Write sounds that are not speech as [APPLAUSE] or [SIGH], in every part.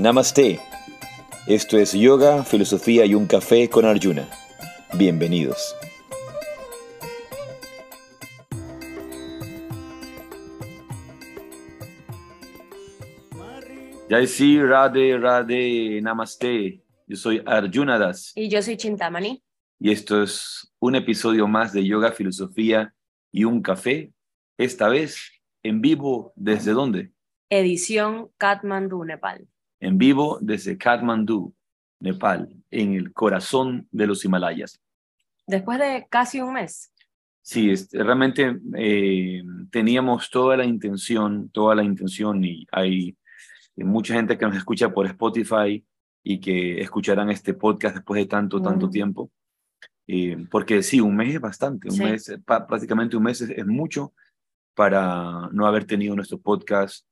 Namaste. Esto es Yoga, Filosofía y un Café con Arjuna. Bienvenidos. Jai Sri Radhe Radhe Namaste. Yo soy Arjuna Das Y yo soy Chintamani. y esto es un episodio más de Yoga, Filosofía y un Café. Esta vez en vivo, ¿desde dónde? Edición Kathmandu, Nepal. En vivo desde Kathmandú, Nepal, en el corazón de los Himalayas. Después de casi un mes. Sí, realmente eh, teníamos toda la intención, toda la intención y hay mucha gente que nos escucha por Spotify y que escucharán este podcast después de tanto, tanto Mm. tiempo. Eh, porque sí, un mes es bastante, un Sí. mes, prácticamente un mes es, es mucho para no haber tenido nuestro podcast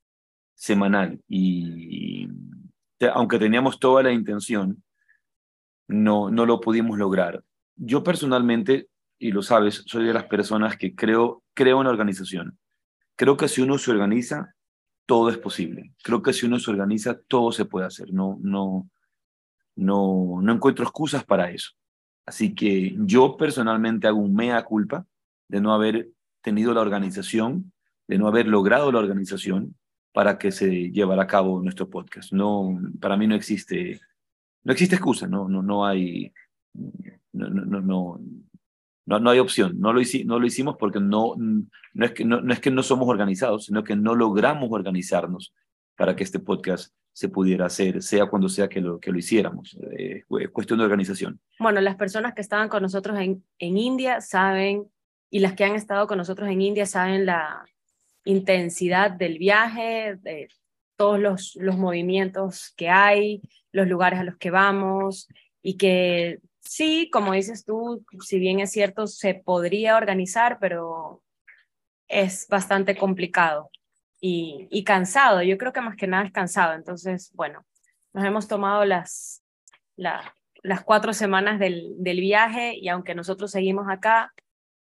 semanal. Y aunque teníamos toda la intención, no, no lo pudimos lograr. Yo personalmente, y lo sabes, soy de las personas que creo, creo en la organización. Creo que si uno se organiza, todo es posible. Creo que si uno se organiza, todo se puede hacer. No, no, no, no encuentro excusas para eso. Así que yo personalmente hago un mea culpa de no haber tenido la organización, de no haber logrado la organización para que se llevara a cabo nuestro podcast. No, para mí no existe, no existe excusa, no, no, no hay, no, no, no, no, no, hay opción. No lo, hici- no lo hicimos porque no, no, es que, no, no es que no somos organizados, sino que no logramos organizarnos para que este podcast se pudiera hacer, sea cuando sea que lo, que lo hiciéramos. Eh, es cuestión de organización. Bueno, las personas que estaban con nosotros en, en India saben, y las que han estado con nosotros en India saben la intensidad del viaje, de todos los, los movimientos que hay, los lugares a los que vamos, y que sí, como dices tú, si bien es cierto, se podría organizar, pero es bastante complicado y, y cansado. Yo creo que más que nada es cansado. Entonces, bueno, nos hemos tomado las, la- las cuatro semanas del, del viaje y aunque nosotros seguimos acá,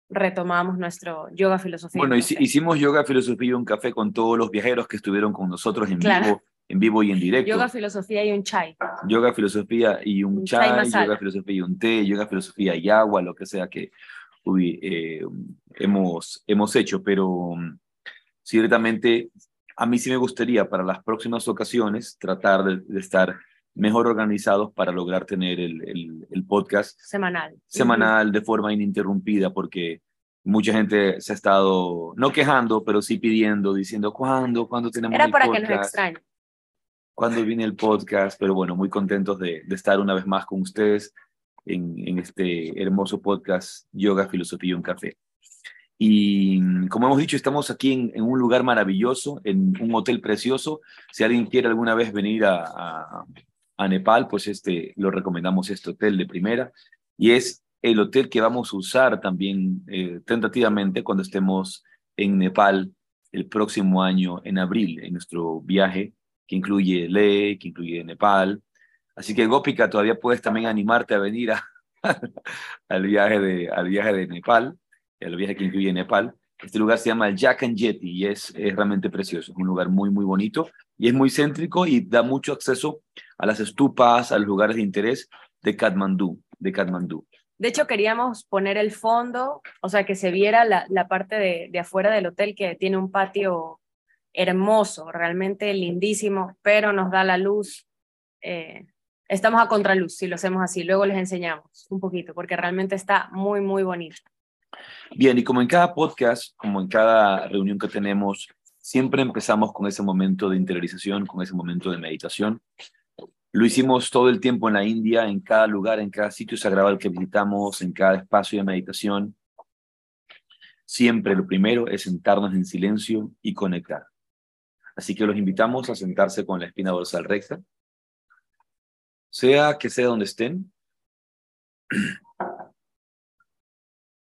retomamos nuestro yoga filosofía. Bueno, hicimos yoga, filosofía y un café con todos los viajeros que estuvieron con nosotros en Claro. vivo, en vivo y en directo. yoga, filosofía y un chai. yoga, filosofía y un, Un chai yoga, filosofía y un té, yoga, filosofía y agua, lo que sea que eh, hemos, hemos hecho, pero um, ciertamente a mí sí me gustaría para las próximas ocasiones tratar de, de estar mejor organizados para lograr tener el, el- el podcast Semanal. semanal de forma ininterrumpida, porque mucha gente se ha estado, no quejando, pero sí pidiendo, diciendo, ¿cuándo? ¿Cuándo tenemos Era el para que nos podcast? extrañen. cuándo viene el podcast, pero bueno, muy contentos de, de estar una vez más con ustedes en, en este hermoso podcast Yoga, Filosofía y un Café. Y como hemos dicho, estamos aquí en, en un lugar maravilloso, en un hotel precioso. Si alguien quiere alguna vez venir a, a, a Nepal, pues este, lo recomendamos este hotel de primera. Y es el hotel que vamos a usar también eh, tentativamente cuando estemos en Nepal el próximo año, en abril, en nuestro viaje que incluye Leh, que incluye Nepal. Así que Gopika, todavía puedes también animarte a venir a- [LAUGHS] al, viaje de, al viaje de Nepal, el viaje que incluye Nepal. Este lugar se llama Jack and Jetty y es, es realmente precioso. Es un lugar muy, muy bonito y es muy céntrico y da mucho acceso a las estupas, a los lugares de interés de Katmandú. De Katmandú. De hecho, queríamos poner el fondo, o sea, que se viera la, la parte de, de afuera del hotel que tiene un patio hermoso, realmente lindísimo, pero nos da la luz. eh, estamos a contraluz si lo hacemos así. Luego les enseñamos un poquito, porque realmente está muy, muy bonito. Bien, y como en cada podcast, como en cada reunión que tenemos, siempre empezamos con ese momento de interiorización, con ese momento de meditación. Lo hicimos todo el tiempo en la India, en cada lugar, en cada sitio sagrado que visitamos, en cada espacio de meditación. Siempre lo primero es sentarnos en silencio y conectar. Así que los invitamos a sentarse con la espina dorsal recta, sea que sea donde estén. [CLEARS THROAT]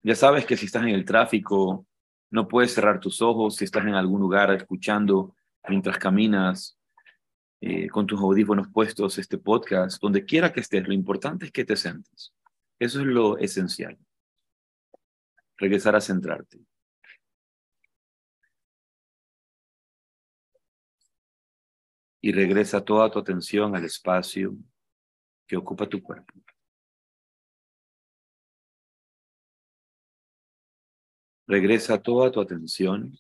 Ya sabes que si estás en el tráfico, no puedes cerrar tus ojos, si estás en algún lugar escuchando mientras caminas, eh, con tus audífonos puestos este podcast, donde quiera que estés, lo importante es que te sientes. Eso es lo esencial. Regresar a centrarte. y regresa toda tu atención al espacio que ocupa tu cuerpo. Regresa toda tu atención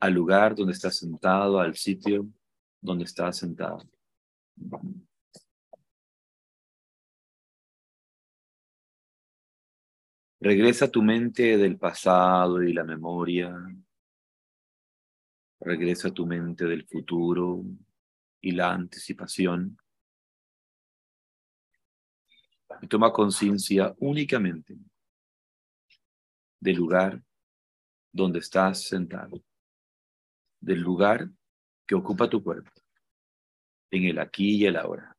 al lugar donde estás sentado, al sitio donde estás sentado. Regresa tu mente del pasado y la memoria. Regresa tu mente del futuro y la anticipación. Y toma conciencia únicamente del lugar donde estás sentado, del lugar que ocupa tu cuerpo, en el aquí y el ahora.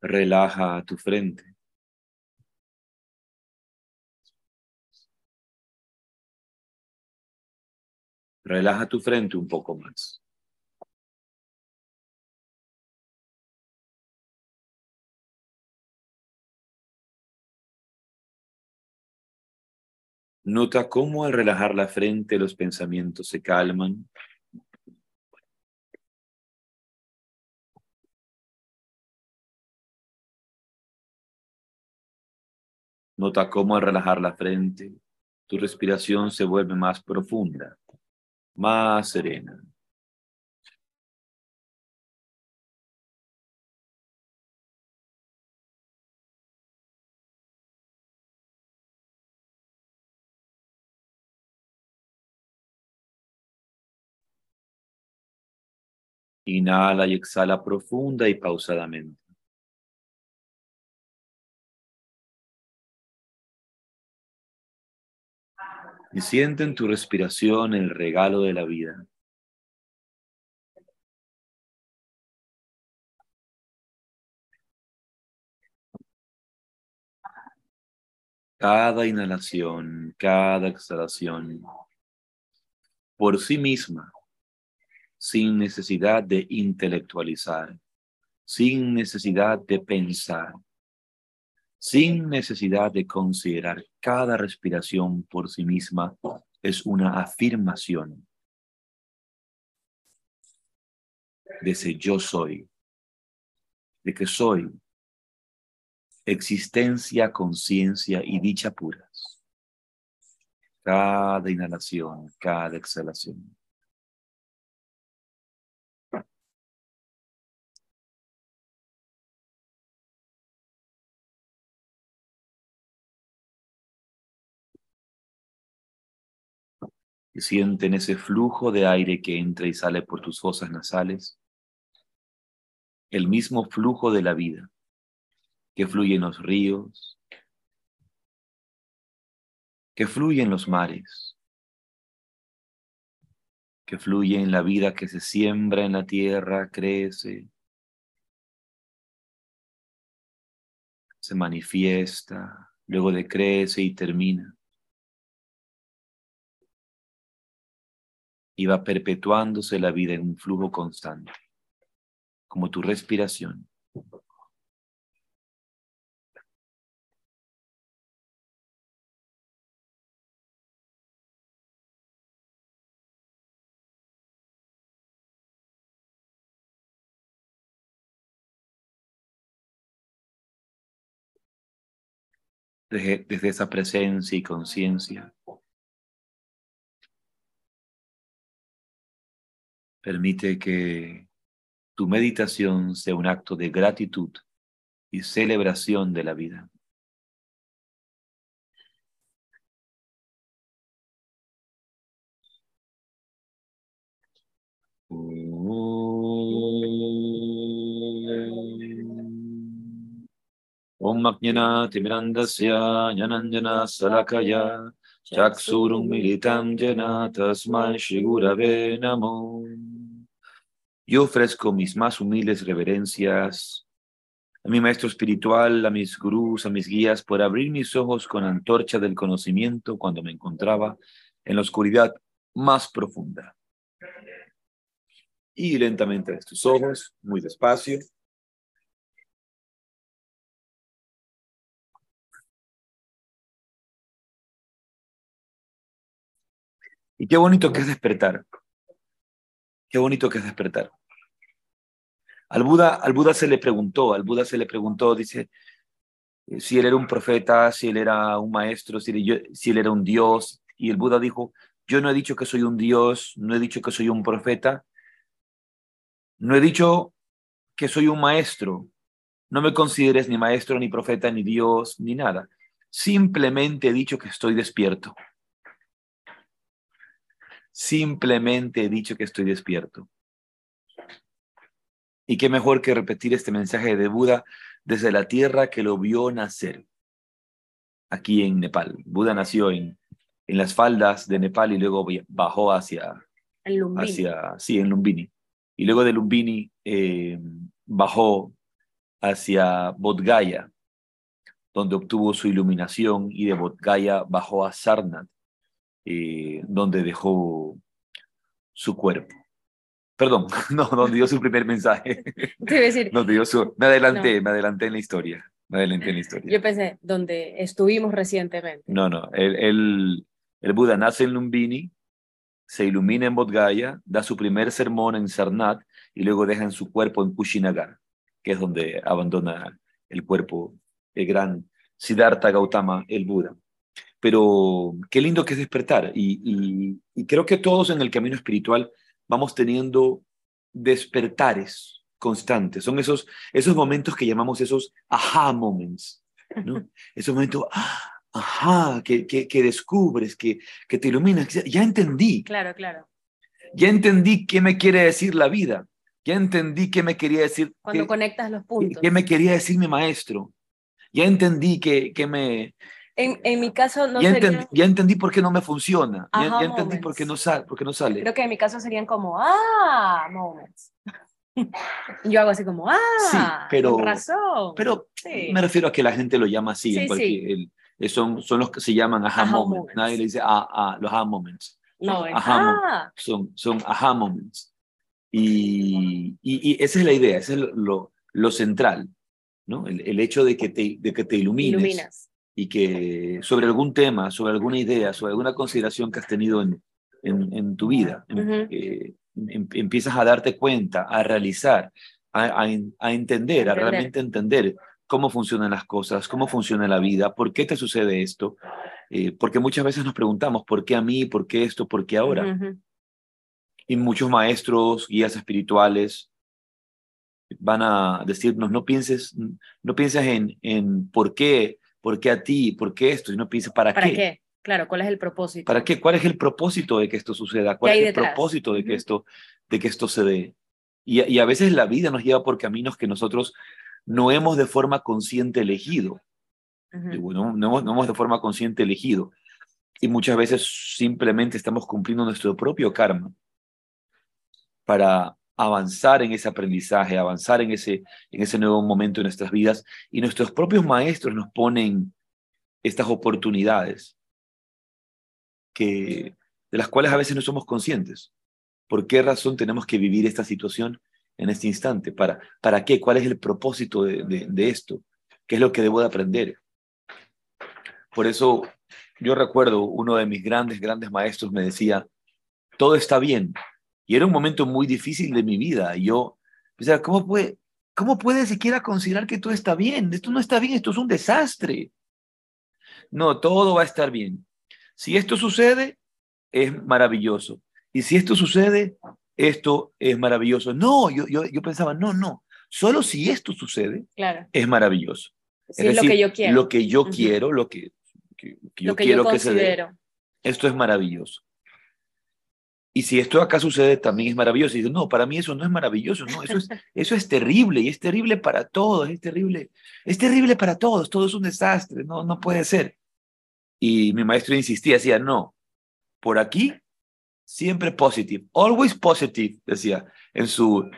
Relaja tu frente. Relaja tu frente un poco más. Nota cómo al relajar la frente los pensamientos se calman. Nota cómo al relajar la frente tu respiración se vuelve más profunda, más serena. Inhala y exhala profunda y pausadamente. Y siente en tu respiración el regalo de la vida. Cada inhalación, cada exhalación, por sí misma, sin necesidad de intelectualizar, sin necesidad de pensar, sin necesidad de considerar cada respiración por sí misma, es una afirmación de ese yo soy, de que soy existencia, conciencia y dicha puras. Cada inhalación, cada exhalación. Y sienten ese flujo de aire que entra y sale por tus fosas nasales, el mismo flujo de la vida que fluye en los ríos, que fluye en los mares, que fluye en la vida que se siembra en la tierra, crece, se manifiesta, luego decrece y termina. Y va perpetuándose la vida en un flujo constante, como tu respiración. Desde, esa presencia y conciencia, Permite que tu meditación sea un acto de gratitud y celebración de la vida. Om Majnana Timirandasya Tasmai Shigurave Namo yo ofrezco mis más humildes reverencias a mi maestro espiritual, a mis gurús, a mis guías, por abrir mis ojos con antorcha del conocimiento cuando me encontraba en la oscuridad más profunda. Y lentamente de tus ojos, muy despacio. Y qué bonito que es despertar. Qué bonito que es despertar. Al Buda, al Buda se le preguntó, al Buda se le preguntó, dice, eh, si él era un profeta, si él era un maestro, si él, si él era un dios. Y el Buda dijo, yo no he dicho que soy un dios, no he dicho que soy un profeta, no he dicho que soy un maestro. No me consideres ni maestro, ni profeta, ni dios, ni nada. Simplemente he dicho que estoy despierto. Simplemente he dicho que estoy despierto. Y qué mejor que repetir este mensaje de Buda desde la tierra que lo vio nacer, aquí en Nepal. Buda nació en, en las faldas de Nepal y luego bajó hacia, hacia sí, en Lumbini. Y luego de Lumbini eh, bajó hacia Bodh donde obtuvo su iluminación, y de Bodh bajó a Sarnath, eh, donde dejó su cuerpo. Perdón, [LAUGHS] no, donde dio su primer mensaje. Te decir. dio su, me adelanté, me adelanté en la historia. Me adelanté en la historia. Yo pensé, donde estuvimos recientemente. No, no, el, el, Buda nace en Lumbini, se ilumina en Bodh da su primer sermón en Sarnath y luego deja en su cuerpo en Kushinagar, que es donde abandona el cuerpo el gran Siddhartha Gautama, el Buda. Pero qué lindo que es despertar y, y creo que todos en el camino espiritual vamos teniendo despertares constantes. Son esos, esos momentos que llamamos esos aha moments, ¿no? [LAUGHS] esos momentos, ah, ajá, que, que, descubres, que, que te iluminas. Ya entendí. Claro, claro. Ya entendí qué me quiere decir la vida. Ya entendí qué me quería decir. Cuando conectas los puntos. Qué me quería decir mi maestro. Ya entendí que, que me, en, en, mi caso no ya, entendí, ya entendí por qué no me funciona. Ya, entendí por qué, no sale, por qué no sale. Creo que en mi caso serían como, ah, moments. [LAUGHS] Yo hago así como, ah, sí, pero, con razón. Pero me refiero a que la gente lo llama así. en cualquier, el, son, son los que se llaman aha, moments. Nadie le dice ah, ah, los aha moments. No, ah. son, son aha moments. Y, y, y, esa es la idea, ese es lo, lo, central, ¿no? El, el, hecho de que te, de que te ilumines. Iluminas y que sobre algún tema, sobre alguna idea, sobre alguna consideración que has tenido en, en, tu vida, em, empiezas a darte cuenta, a realizar, a, a, entender, a realmente entender cómo funcionan las cosas, cómo funciona la vida, por qué te sucede esto, eh, porque muchas veces nos preguntamos, ¿por qué a mí? ¿Por qué esto? ¿Por qué ahora? Y muchos maestros, guías espirituales, van a decirnos, no pienses, no pienses en, en por qué ¿por qué a ti? ¿Por qué esto? Y no piensa, ¿para, ¿para qué? Claro, ¿cuál es el propósito? ¿Para qué? ¿Cuál es el propósito de que esto suceda? ¿Cuál es el propósito de que, esto, de que esto se dé? Y, a veces la vida nos lleva por caminos que nosotros no hemos de forma consciente elegido. no, no, hemos, de forma consciente elegido. Y muchas veces simplemente estamos cumpliendo nuestro propio karma para avanzar en ese aprendizaje, avanzar en ese, en ese nuevo momento de nuestras vidas. Y nuestros propios maestros nos ponen estas oportunidades que, de las cuales a veces no somos conscientes. ¿Por qué razón tenemos que vivir esta situación en este instante? ¿Para, para qué? ¿Cuál es el propósito de, esto? ¿Qué es lo que debo de aprender? Por eso yo recuerdo uno de mis grandes, grandes maestros me decía, todo está bien, y era un momento muy difícil de mi vida. Yo, o sea, ¿cómo puede, ¿cómo puede siquiera considerar que todo está bien? Esto no está bien, esto es un desastre. No, todo va a estar bien. Si esto sucede, es maravilloso. Y si esto sucede, esto es maravilloso. No, yo, yo, yo pensaba, no, no. Solo si esto sucede, claro. es maravilloso. es, lo que yo quiero. Lo que yo quiero, lo que, yo quiero que se dé. Esto es maravilloso. Y si esto acá sucede, también es maravilloso. Y dice, no, para mí eso no es maravilloso, no, eso es, [LAUGHS] eso es terrible y es terrible para todos, es terrible, es terrible para todos, todo es un desastre, no, no puede ser. Y mi maestro insistía, decía, no, por aquí siempre positive, always positive, decía en su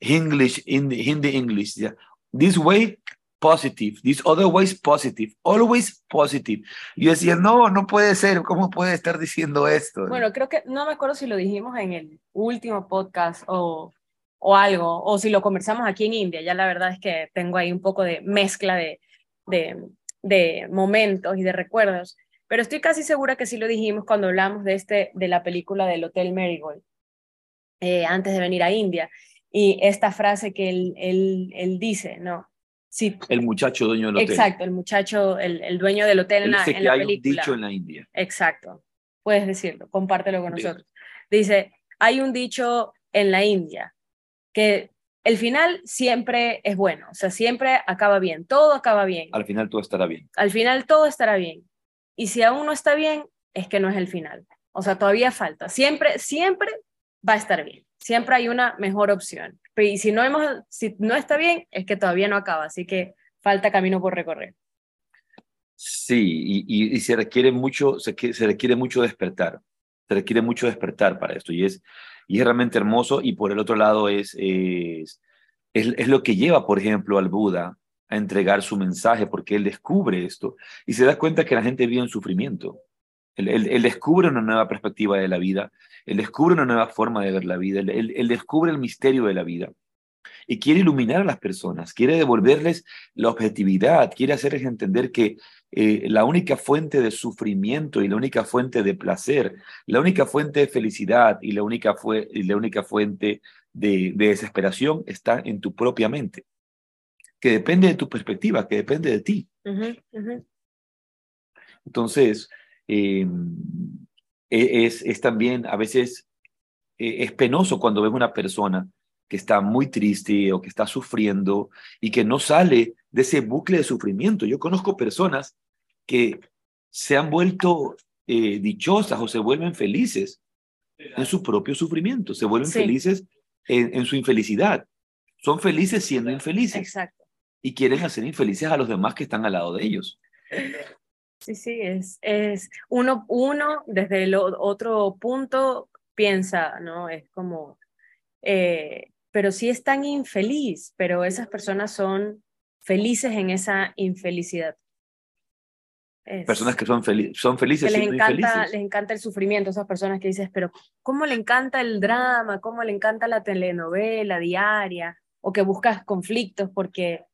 English, Hindi English, decía, this way positive, this other way positive, always positive. Y yo decía, no, no puede ser, ¿cómo puede estar diciendo esto? Bueno, creo que, no me acuerdo si lo dijimos en el último podcast o, o algo, o si lo conversamos aquí en India, ya la verdad es que tengo ahí un poco de mezcla de, de, de momentos y de recuerdos, pero estoy casi segura que sí lo dijimos cuando hablamos de, este, de la película del Hotel Marigold, eh, antes de venir a India. Y esta frase que él, él, él dice, ¿no? Sí. El muchacho dueño del hotel. Exacto, el muchacho, el, el dueño del hotel en la, en que hay Un dicho en la India. Exacto, puedes decirlo, compártelo con nosotros. Dice, hay un dicho en la India que el final siempre es bueno, o sea, siempre acaba bien, todo acaba bien. Al final todo estará bien. Al final todo estará bien. Y si aún no está bien, es que no es el final. O sea, todavía falta. Siempre, siempre va a estar bien. Siempre hay una mejor opción. Y si no, hemos, si no está bien, es que todavía no acaba. Así que falta camino por recorrer. Sí, y, se requiere mucho, se, se requiere mucho despertar. Se requiere mucho despertar para esto. Y es, y es realmente hermoso. Y por el otro lado es, es, es, lo que lleva, por ejemplo, al Buda a entregar su mensaje, porque él descubre esto y se da cuenta que la gente vive en sufrimiento. Él, él, descubre una nueva perspectiva de la vida, él descubre una nueva forma de ver la vida, él, él, descubre el misterio de la vida y quiere iluminar a las personas, quiere devolverles la objetividad, quiere hacerles entender que eh, la única fuente de sufrimiento y la única fuente de placer, la única fuente de felicidad y la única, fue, y la única fuente de, desesperación está en tu propia mente, que depende de tu perspectiva, que depende de ti. Entonces, em, e, es, es, también a veces e, es penoso cuando ves una persona que está muy triste o que está sufriendo y que no sale de ese bucle de sufrimiento. Yo conozco personas que se han vuelto eh, dichosas o se vuelven felices en su propio sufrimiento, se vuelven felices en, su infelicidad. Son felices siendo infelices. Exacto. Y quieren hacer infelices a los demás que están al lado de ellos. Sí, sí, es, es uno, uno desde el otro punto piensa, ¿no? Es como, eh, pero sí es tan infeliz, pero esas personas son felices en esa infelicidad. personas que son, son felices. les, encanta, les encanta el sufrimiento, esas personas que dices, pero ¿cómo le encanta el drama? ¿Cómo le encanta la telenovela diaria? O que buscas conflictos porque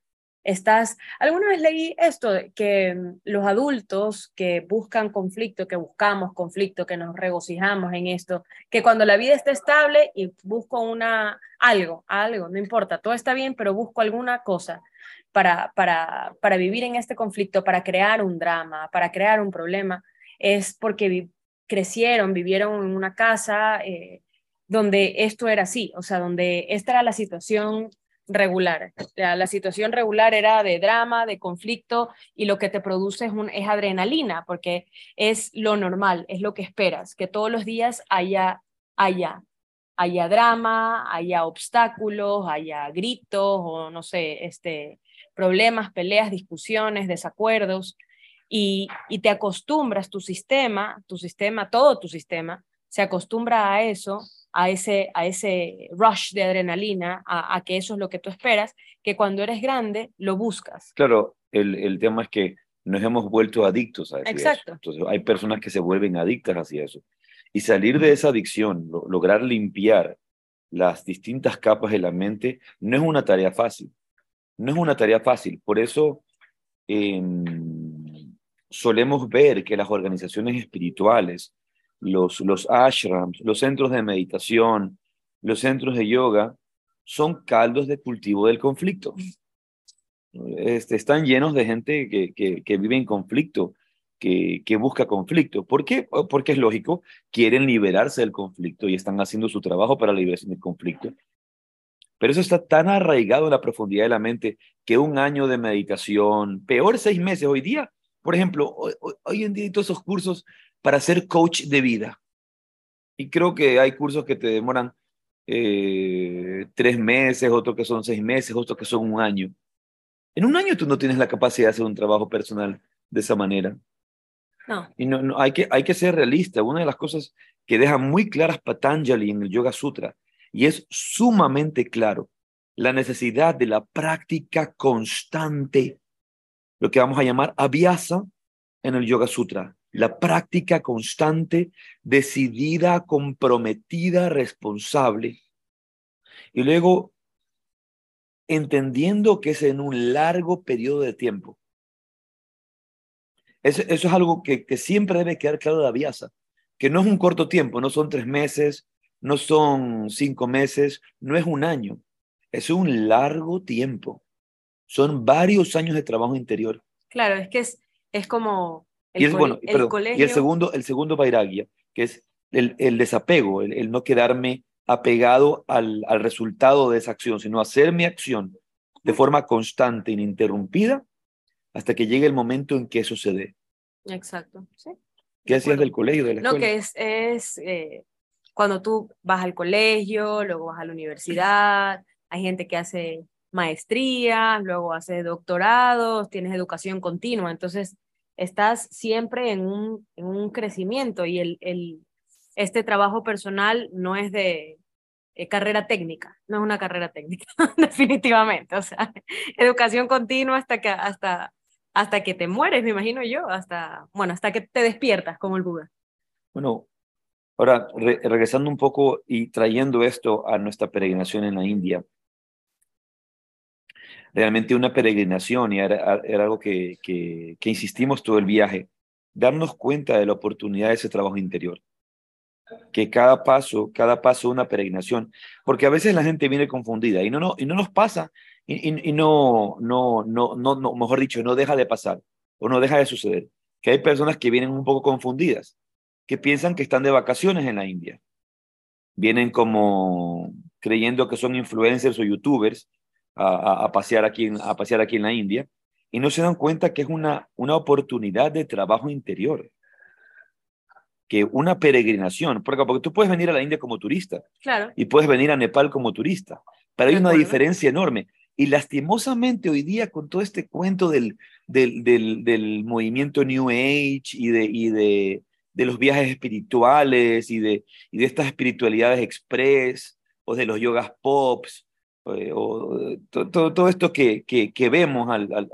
estás... Alguna vez leí esto, que mm, los adultos que buscan conflicto, que buscamos conflicto, que nos regocijamos en esto, que cuando la vida está estable y busco una, algo, algo, no importa, todo está bien, pero busco alguna cosa para, para, para vivir en este conflicto, para crear un drama, para crear un problema, es porque crecieron, vivieron en una casa eh, donde esto era así, o sea, donde esta era la situación regular. La, situación regular era de drama, de conflicto y lo que te produce es, un, es adrenalina porque es lo normal, es lo que esperas, que todos los días haya, haya, haya drama, haya obstáculos, haya gritos o no sé, este, problemas, peleas, discusiones, desacuerdos y, y te acostumbras, tu sistema, tu sistema, todo tu sistema se acostumbra a eso a ese, a ese rush de adrenalina, a, que eso es lo que tú esperas, que cuando eres grande lo buscas. Claro, el, el tema es que nos hemos vuelto adictos a eso. Exacto. Entonces, hay personas que se vuelven adictas hacia eso. Y salir de esa adicción, lograr limpiar las distintas capas de la mente, no es una tarea fácil. No es una tarea fácil. Por eso em, solemos ver que las organizaciones espirituales, los, los ashrams, los centros de meditación, los centros de yoga, son caldos de cultivo del conflicto. Este, están llenos de gente que, que, vive en conflicto, que, que, busca conflicto. ¿Por qué? Porque es lógico, quieren liberarse del conflicto y están haciendo su trabajo para la liberación del conflicto. Pero eso está tan arraigado en la profundidad de la mente que un año de meditación, peor seis meses hoy día, por ejemplo, hoy, hoy en día todos esos cursos para ser coach de vida. Y creo que hay cursos que te demoran eh, tres meses, otros que son seis meses, otros que son un año. En un año tú no tienes la capacidad de hacer un trabajo personal de esa manera. No. Y no, no, hay, que, hay que ser realista. Una de las cosas que deja muy claras Patanjali en el Yoga Sutra, y es sumamente claro, la necesidad de la práctica constante, lo que vamos a llamar abhyasa en el Yoga Sutra la práctica constante, decidida, comprometida, responsable. Y luego, entendiendo que es en un largo periodo de tiempo. Eso, es algo que, que, siempre debe quedar claro de Aviasa, que no es un corto tiempo, no son tres meses, no son cinco meses, no es un año, es un largo tiempo. Son varios años de trabajo interior. Claro, es que es, es como el, y el, bueno, el colegio. Y el segundo, el segundo Vairagya, que es el, el desapego, el, el, no quedarme apegado al, al resultado de esa acción, sino hacer mi acción de forma constante, ininterrumpida, hasta que llegue el momento en que eso se dé. Exacto, sí. ¿Qué hacías del colegio, de la escuela? No, que es, es eh, cuando tú vas al colegio, luego vas a la universidad, hay gente que hace maestrías, luego hace doctorados, tienes educación continua, entonces estás siempre en un, en un crecimiento y el, el, este trabajo personal no es de eh, carrera técnica, no es una carrera técnica, [LAUGHS] definitivamente, o sea, [LAUGHS] educación continua hasta que, hasta, hasta que te mueres, me imagino yo, hasta, bueno, hasta que te despiertas como el Buda. Bueno, ahora regresando un poco y trayendo esto a nuestra peregrinación en la India, realmente una peregrinación y era, algo que, que, insistimos todo el viaje, darnos cuenta de la oportunidad de ese trabajo interior que cada paso, cada paso una peregrinación, porque a veces la gente viene confundida y no, no, y no nos pasa y, y, no, no, no, no, no, mejor dicho, no deja de pasar o no deja de suceder, que hay personas que vienen un poco confundidas, que piensan que están de vacaciones en la India. Vienen como creyendo que son influencers o youtubers a, a, pasear, aquí en, a pasear aquí en la India y no se dan cuenta que es una, una oportunidad de trabajo interior, que una peregrinación, porque, porque tú puedes venir a la India como turista claro. y puedes venir a Nepal como turista, pero hay una diferencia enorme. Y lastimosamente hoy día con todo este cuento del, del, del, del movimiento New Age y de, y de, de los viajes espirituales y de, y de estas espiritualidades express o de los yogas pops eh, o todo, todo, esto que, que, que vemos al, al,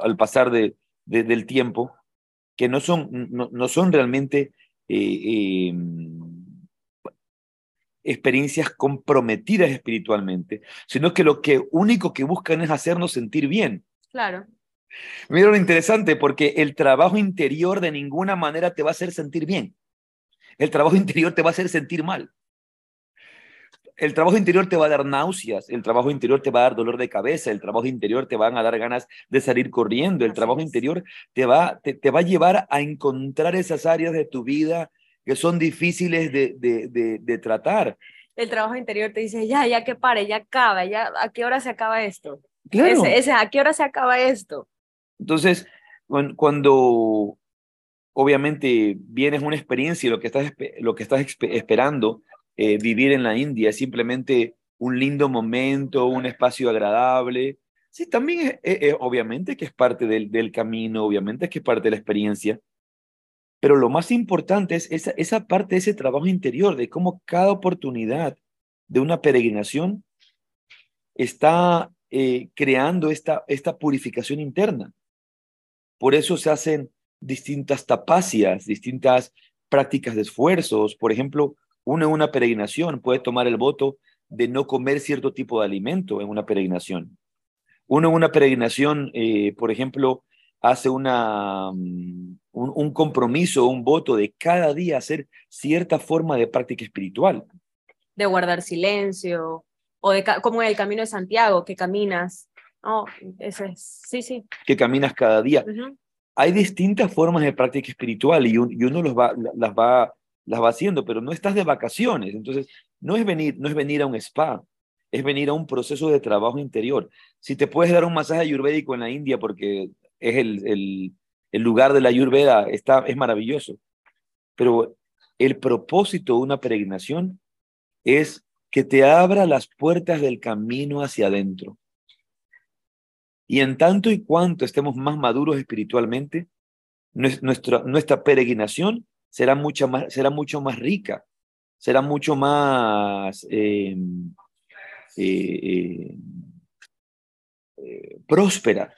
al pasar de, de, del tiempo, que no son, no, no son realmente eh, eh, experiencias comprometidas espiritualmente, sino que lo que único que buscan es hacernos sentir bien. Claro. Mira lo interesante, porque el trabajo interior de ninguna manera te va a hacer sentir bien. El trabajo [LAUGHS] interior te va a hacer sentir mal. El trabajo interior te va a dar náuseas, el trabajo interior te va a dar dolor de cabeza, el trabajo interior te van a dar ganas de salir corriendo, el trabajo interior te va, te, te va a llevar a encontrar esas áreas de tu vida que son difíciles de, de, de, de tratar. El trabajo interior te dice, ya, ya que pare, ya acaba, ya, ¿a qué hora se acaba esto? Claro. Ese, ese, ¿A qué hora se acaba esto? Entonces, cuando obviamente vienes una experiencia y lo que estás, lo que estás esperando eh, vivir en la India es simplemente un lindo momento, un espacio agradable. Sí, también es, es, obviamente que es parte del, del, camino, obviamente que es parte de la experiencia, pero lo más importante es esa, esa parte ese trabajo interior, de cómo cada oportunidad de una peregrinación está eh, creando esta, esta purificación interna. Por eso se hacen distintas tapacias, distintas prácticas de esfuerzos. Por ejemplo, uno en una peregrinación puede tomar el voto de no comer cierto tipo de alimento en una peregrinación. Uno en una peregrinación, eh, por ejemplo, hace una, um, un, un, compromiso, un voto de cada día hacer cierta forma de práctica espiritual. De guardar silencio, o de como en el camino de Santiago, que caminas. Oh, ese es, sí, sí. Que caminas cada día. Uh -huh. Hay distintas formas de práctica espiritual y, un, y uno los va, las, va, las va haciendo, pero no estás de vacaciones. Entonces, no es, venir, no es venir a un spa, es venir a un proceso de trabajo interior. Si te puedes dar un masaje ayurvédico en la India porque es el, el, el lugar de la ayurveda, está, es maravilloso. Pero el propósito de una peregrinación es que te abra las puertas del camino hacia adentro. Y en tanto y cuanto estemos más maduros espiritualmente, nuestra, nuestra peregrinación será, mucha más, será mucho más rica, será mucho más eh, eh, eh, próspera.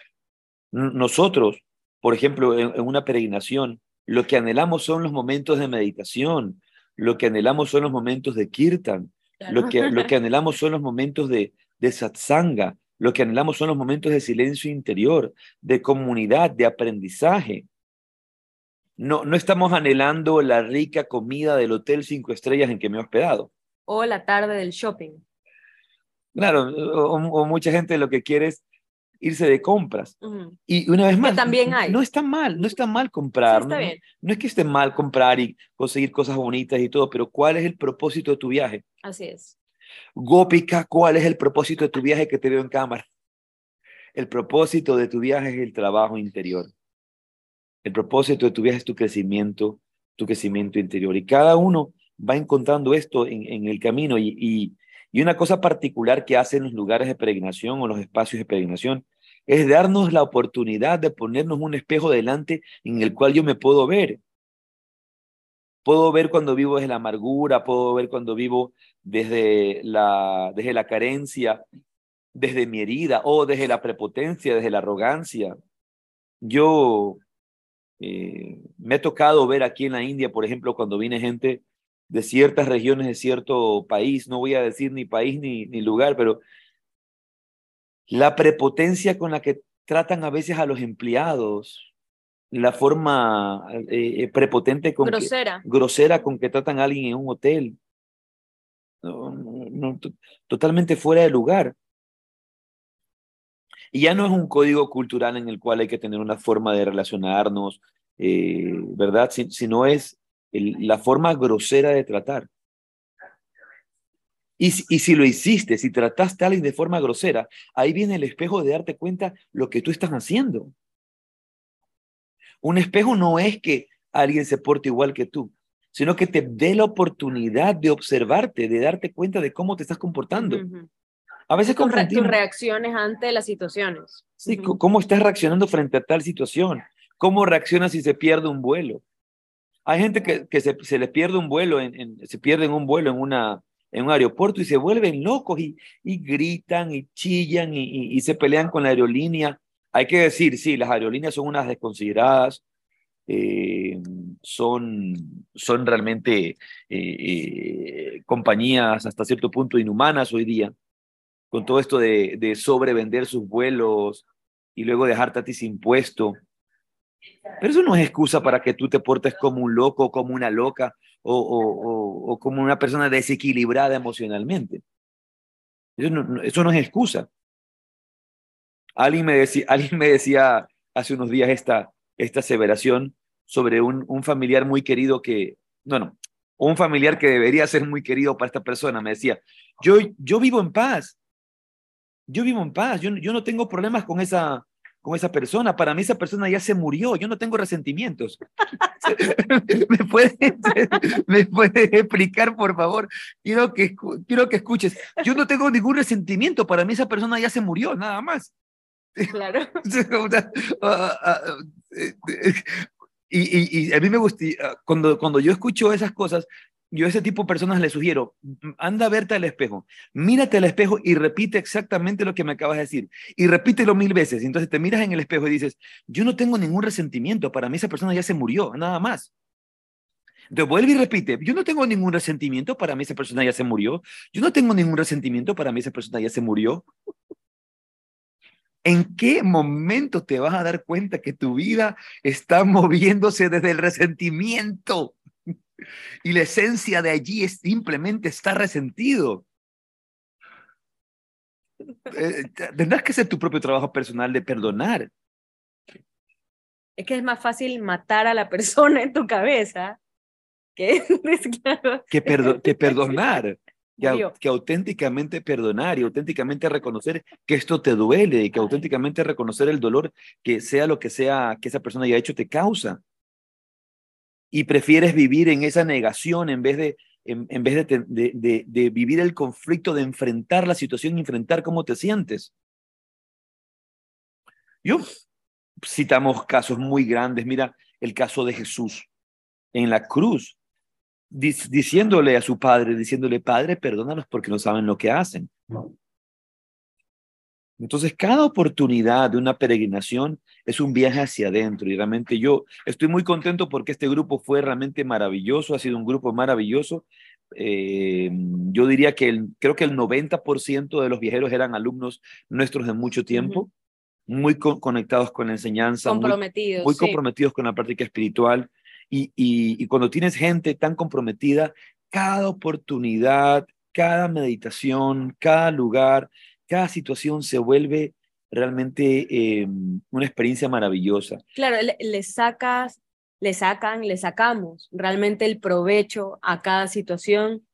Nosotros, por ejemplo, en, en una peregrinación, lo que anhelamos son los momentos de meditación, lo que anhelamos son los momentos de kirtan, Claro. Lo, que, lo que [LAUGHS] anhelamos son los momentos de, de satsanga, lo que anhelamos son los momentos de silencio interior, de comunidad, de aprendizaje. No, no estamos anhelando la rica comida del hotel cinco estrellas en que me he hospedado. O la tarde del shopping. Claro, o, mucha gente lo que quiere es irse de compras. Y una vez más, también hay. no está mal, no está mal comprar. está no, bien. no es que esté mal comprar y conseguir cosas bonitas y todo, pero ¿cuál es el propósito de tu viaje? Así es. Gópica, ¿cuál es el propósito de tu viaje que te veo en cámara? El propósito de tu viaje es el trabajo interior. El propósito de tu viaje es tu crecimiento, tu crecimiento interior. Y cada uno va encontrando esto en, el camino. Y, y, y, una cosa particular que hacen los lugares de peregrinación o los espacios de peregrinación es darnos la oportunidad de ponernos un espejo delante en el cual yo me puedo ver. Puedo ver cuando vivo desde la amargura, puedo ver cuando vivo desde la, desde la carencia, desde mi herida o desde la prepotencia, desde la arrogancia. Yo eh, me ha tocado ver aquí en la India, por ejemplo, cuando viene gente de ciertas regiones de cierto país, no voy a decir ni país ni, ni lugar, pero la prepotencia con la que tratan a veces a los empleados, la forma eh, eh, prepotente con grosera. Que, grosera con que tratan a alguien en un hotel, totalmente fuera de lugar. Y ya no es un código cultural en el cual hay que tener una forma de relacionarnos, eh, ¿verdad? Si, sino es la forma grosera de tratar. Y, y, si lo hiciste, si trataste a alguien de forma grosera, ahí viene el espejo de darte cuenta lo que tú estás haciendo. Un espejo no es que alguien se porte igual que tú, sino que te dé la oportunidad de observarte, de darte cuenta de cómo te estás comportando. A veces con tus reacciones ante las situaciones. Sí, cómo estás reaccionando frente a tal situación. ¿Cómo reaccionas si se pierde un vuelo? Hay gente que, que se, se les pierde un vuelo, en, se pierde un vuelo en, una, en un aeropuerto y se vuelven locos y, y gritan y chillan y, y, se pelean con la aerolínea. Hay que decir, sí, las aerolíneas son unas desconsideradas, eh, son, son realmente eh, eh, compañías hasta cierto punto inhumanas hoy día con todo esto de, de sobrevender sus vuelos y luego dejarte a ti sin puesto. Pero eso no es excusa para que tú te portes como un loco, como una loca o, o, o como una persona desequilibrada emocionalmente. Eso no, eso no es excusa. Alguien me, decía, [LAUGHS] alguien me decía hace unos días esta, esta aseveración sobre un, un familiar muy querido que, no, no, un familiar que debería ser muy querido para esta persona. Me decía, yo, yo vivo en paz, yo vivo en paz, yo, yo no tengo problemas con esa, con esa persona. Para mí esa persona ya se murió, yo no tengo resentimientos. [LAUGHS] ¿Me puedes me explicar, por favor? Quiero que, quiero que escuches. Yo no tengo ningún resentimiento, para mí esa persona ya se murió, nada más. Claro. [LAUGHS] Ah, ah, y, y, y, a mí me gusta, cuando, cuando yo escucho esas cosas, yo a ese tipo de personas le sugiero, anda a verte al espejo, mírate al espejo y repite exactamente lo que me acabas de decir. Y repítelo mil veces. Entonces te miras en el espejo y dices, yo no tengo ningún resentimiento, para mí esa persona ya se murió, nada más. Entonces vuelve y repite, yo no tengo ningún resentimiento, para mí esa persona ya se murió. Yo no tengo ningún resentimiento, para mí esa persona ya se murió. ¿En qué momento te vas a dar cuenta que tu vida está [LAUGHS] moviéndose desde el resentimiento? Y la esencia de allí es simplemente estar resentido. Eh, tendrás que hacer tu propio trabajo personal de perdonar. Es que es más fácil matar a la persona en tu cabeza que, [LAUGHS] que, [LAUGHS] perdonar. Que, que, auténticamente perdonar y auténticamente reconocer que esto te duele y que auténticamente reconocer el dolor que sea lo que sea que esa persona haya hecho te causa y prefieres vivir en esa negación en vez de, en, en vez de, de, vivir el conflicto, de enfrentar la situación, enfrentar cómo te sientes. Yo citamos casos muy grandes. Mira el caso de Jesús en la cruz, diciéndole a su padre, diciéndole, Padre, perdónalos porque no saben lo que hacen. Entonces, cada oportunidad de una peregrinación es un viaje hacia adentro y realmente yo estoy muy contento porque este grupo fue realmente maravilloso, ha sido un grupo maravilloso. Eh, yo diría que el, creo que el 90% de los viajeros eran alumnos nuestros de mucho tiempo, muy conectados con la enseñanza, comprometidos, muy, comprometidos con la práctica espiritual. Y, y, cuando tienes gente tan comprometida, cada oportunidad, cada meditación, cada lugar, cada situación se vuelve realmente eh, una experiencia maravillosa. Claro, le, sacas, le sacan, le sacamos realmente el provecho a cada situación.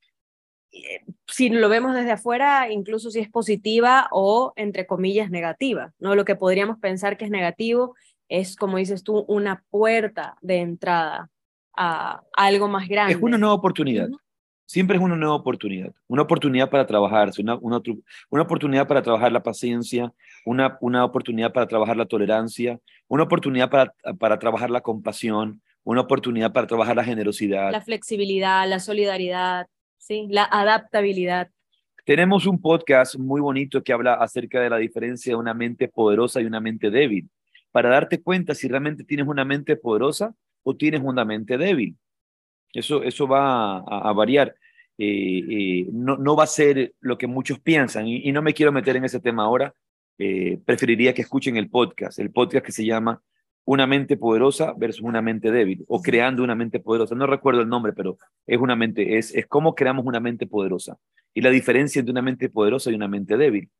Eh, si lo vemos desde afuera, incluso si es positiva o entre comillas negativa, ¿no? Lo que podríamos pensar que es negativo es, como dices tú, una puerta de entrada a, algo más grande. Es una nueva oportunidad. Siempre es una nueva oportunidad. Una oportunidad para trabajarse, una, una, una oportunidad para trabajar la paciencia, una, una oportunidad para trabajar la tolerancia, una oportunidad para, para trabajar la compasión, una oportunidad para trabajar la generosidad. La flexibilidad, la solidaridad, ¿sí? la adaptabilidad. Tenemos un podcast muy bonito que habla acerca de la diferencia de una mente poderosa y una mente débil para darte cuenta si realmente tienes una mente poderosa o tienes una mente débil. Eso, eso va a, variar. Eh, eh, no, no, va a ser lo que muchos piensan y, no me quiero meter en ese tema ahora. Eh, preferiría que escuchen el podcast, el podcast que se llama Una mente poderosa versus una mente débil o creando una mente poderosa. No recuerdo el nombre, pero es una mente, es, es cómo creamos una mente poderosa y la diferencia entre una mente poderosa y una mente débil.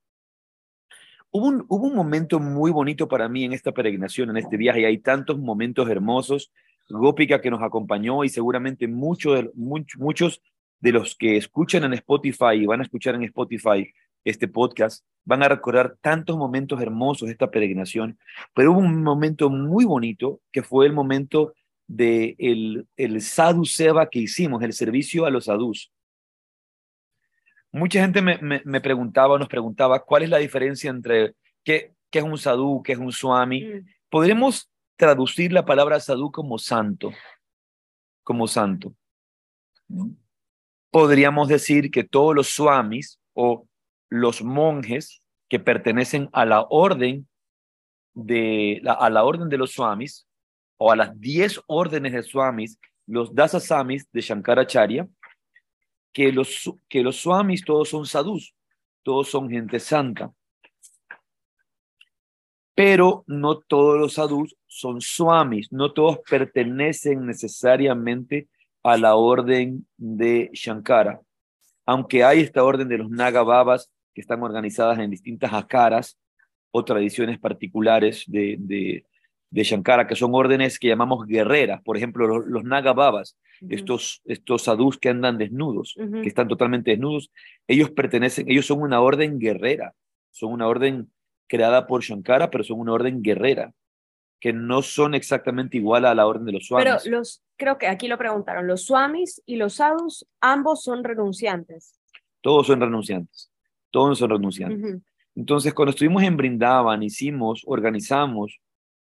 Hubo un, momento muy bonito para mí en esta peregrinación, en este viaje, hay tantos momentos hermosos. Gópica que nos acompañó y seguramente muchos, muchos de los que escuchan en Spotify y van a escuchar en Spotify este podcast van a recordar tantos momentos hermosos de esta peregrinación, pero hubo un momento muy bonito que fue el momento de el, el sadhu seva que hicimos, el servicio a los sadhus. Mucha gente me, me, preguntaba, nos preguntaba, ¿cuál es la diferencia entre qué, qué es un sadhu, qué es un swami? Mm. Podremos traducir la palabra sadhu como santo, como santo. Podríamos decir que todos los swamis o los monjes que pertenecen a la orden de a la orden de los swamis o a las diez órdenes de swamis, los dasasamis de Shankaracharya, que los, que los swamis todos son sadhus, todos son gente santa. Pero no todos los sadhus son swamis, no todos pertenecen necesariamente a la orden de Shankara. Aunque hay esta orden de los Nagababas que están organizadas en distintas akaras o tradiciones particulares de, de, de Shankara, que son órdenes que llamamos guerreras. Por ejemplo, los, los Nagababas estos, estos sadhus que andan desnudos, que están totalmente desnudos, ellos pertenecen, ellos son una orden guerrera, son una orden creada por Shankara, pero son una orden guerrera, que no son exactamente igual a la orden de los swamis. Pero los, creo que aquí lo preguntaron, los swamis y los sadhus, ambos son renunciantes. Todos son renunciantes, todos son renunciantes. Entonces, cuando estuvimos en Brindavan, hicimos, organizamos,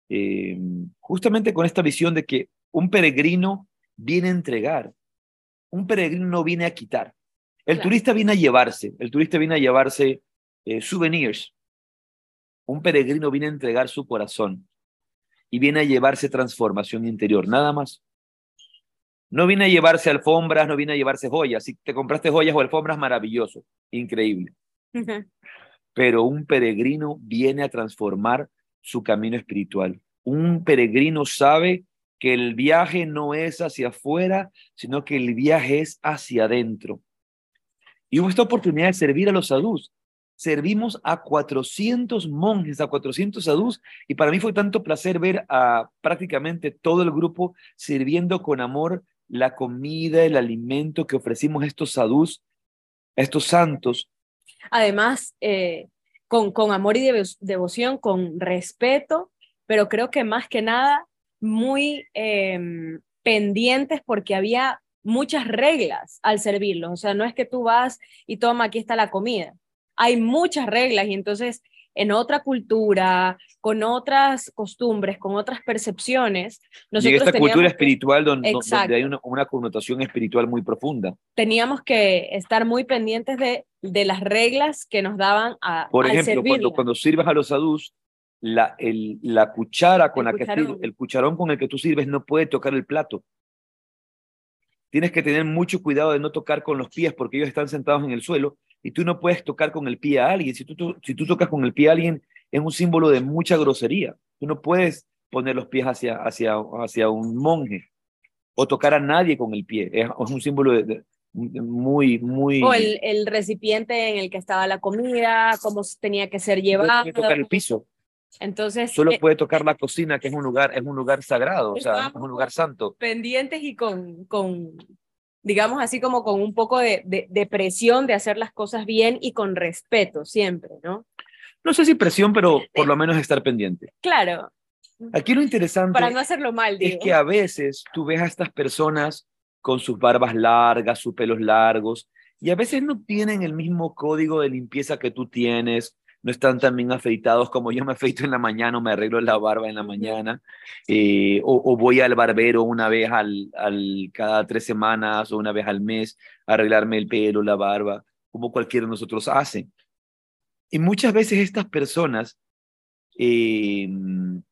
eh, justamente con esta visión de que un peregrino viene a entregar. Un peregrino no viene a quitar. El turista viene a llevarse, el turista viene a llevarse eh, souvenirs. Un peregrino viene a entregar su corazón y viene a llevarse transformación interior, nada más. No viene a llevarse alfombras, no viene a llevarse joyas. Si te compraste joyas o alfombras, maravilloso, increíble. Pero un peregrino viene a transformar su camino espiritual. Un peregrino sabe que el viaje no es hacia afuera, sino que el viaje es hacia adentro. Y hubo esta oportunidad de servir a los sadhus. Servimos a 400 monjes, a 400 sadhus, y para mí fue tanto placer ver a prácticamente todo el grupo sirviendo con amor la comida, el alimento que ofrecimos a estos sadhus, a estos santos. Además, eh, con, con amor y devoción, con respeto, pero creo que más que nada muy em, pendientes porque había muchas reglas al servirlos. O sea, no es que tú vas y toma, aquí está la comida. Hay muchas reglas y entonces en otra cultura, con otras costumbres, con otras percepciones. Nosotros y esta cultura espiritual donde, hay una, connotación espiritual muy profunda. Teníamos que estar muy pendientes de, de las reglas que nos daban a Por ejemplo, cuando, cuando sirves a los adultos, la, el, la cuchara con el la cucharón. que el cucharón con el que tú sirves no puede tocar el plato. Tienes que tener mucho cuidado de no tocar con los pies porque ellos están sentados en el suelo y tú no puedes tocar con el pie a alguien. Si tú, si tú tocas con el pie a alguien es un símbolo de mucha grosería. Tú no puedes poner los pies hacia, hacia, hacia un monje. o tocar a nadie con el pie. Es, es un símbolo de, de- muy, muy... O el, el recipiente en el que estaba la comida, cómo tenía que ser no llevado. puede tocar el piso, Entonces, solo eh, puede tocar la cocina, que es un lugar, es un lugar sagrado, o sea, es un lugar santo. pendientes y con, con, digamos así como con un poco de, de, de presión de hacer las cosas bien y con respeto siempre, ¿no? No sé si presión, pero por lo menos estar pendiente. Claro, Aquí lo interesante para no hacerlo mal, es digo. que a veces tú ves a estas personas con sus barbas largas, sus pelos largos, y a veces no tienen el mismo código de limpieza que tú tienes, no están tan bien afeitados como yo me afeito en la mañana o me arreglo la barba en la mañana, eh, o, o voy al barbero una vez al, al, cada tres semanas o una vez al mes a arreglarme el pelo, la barba, como cualquiera de nosotros hace. Y muchas veces estas personas eh,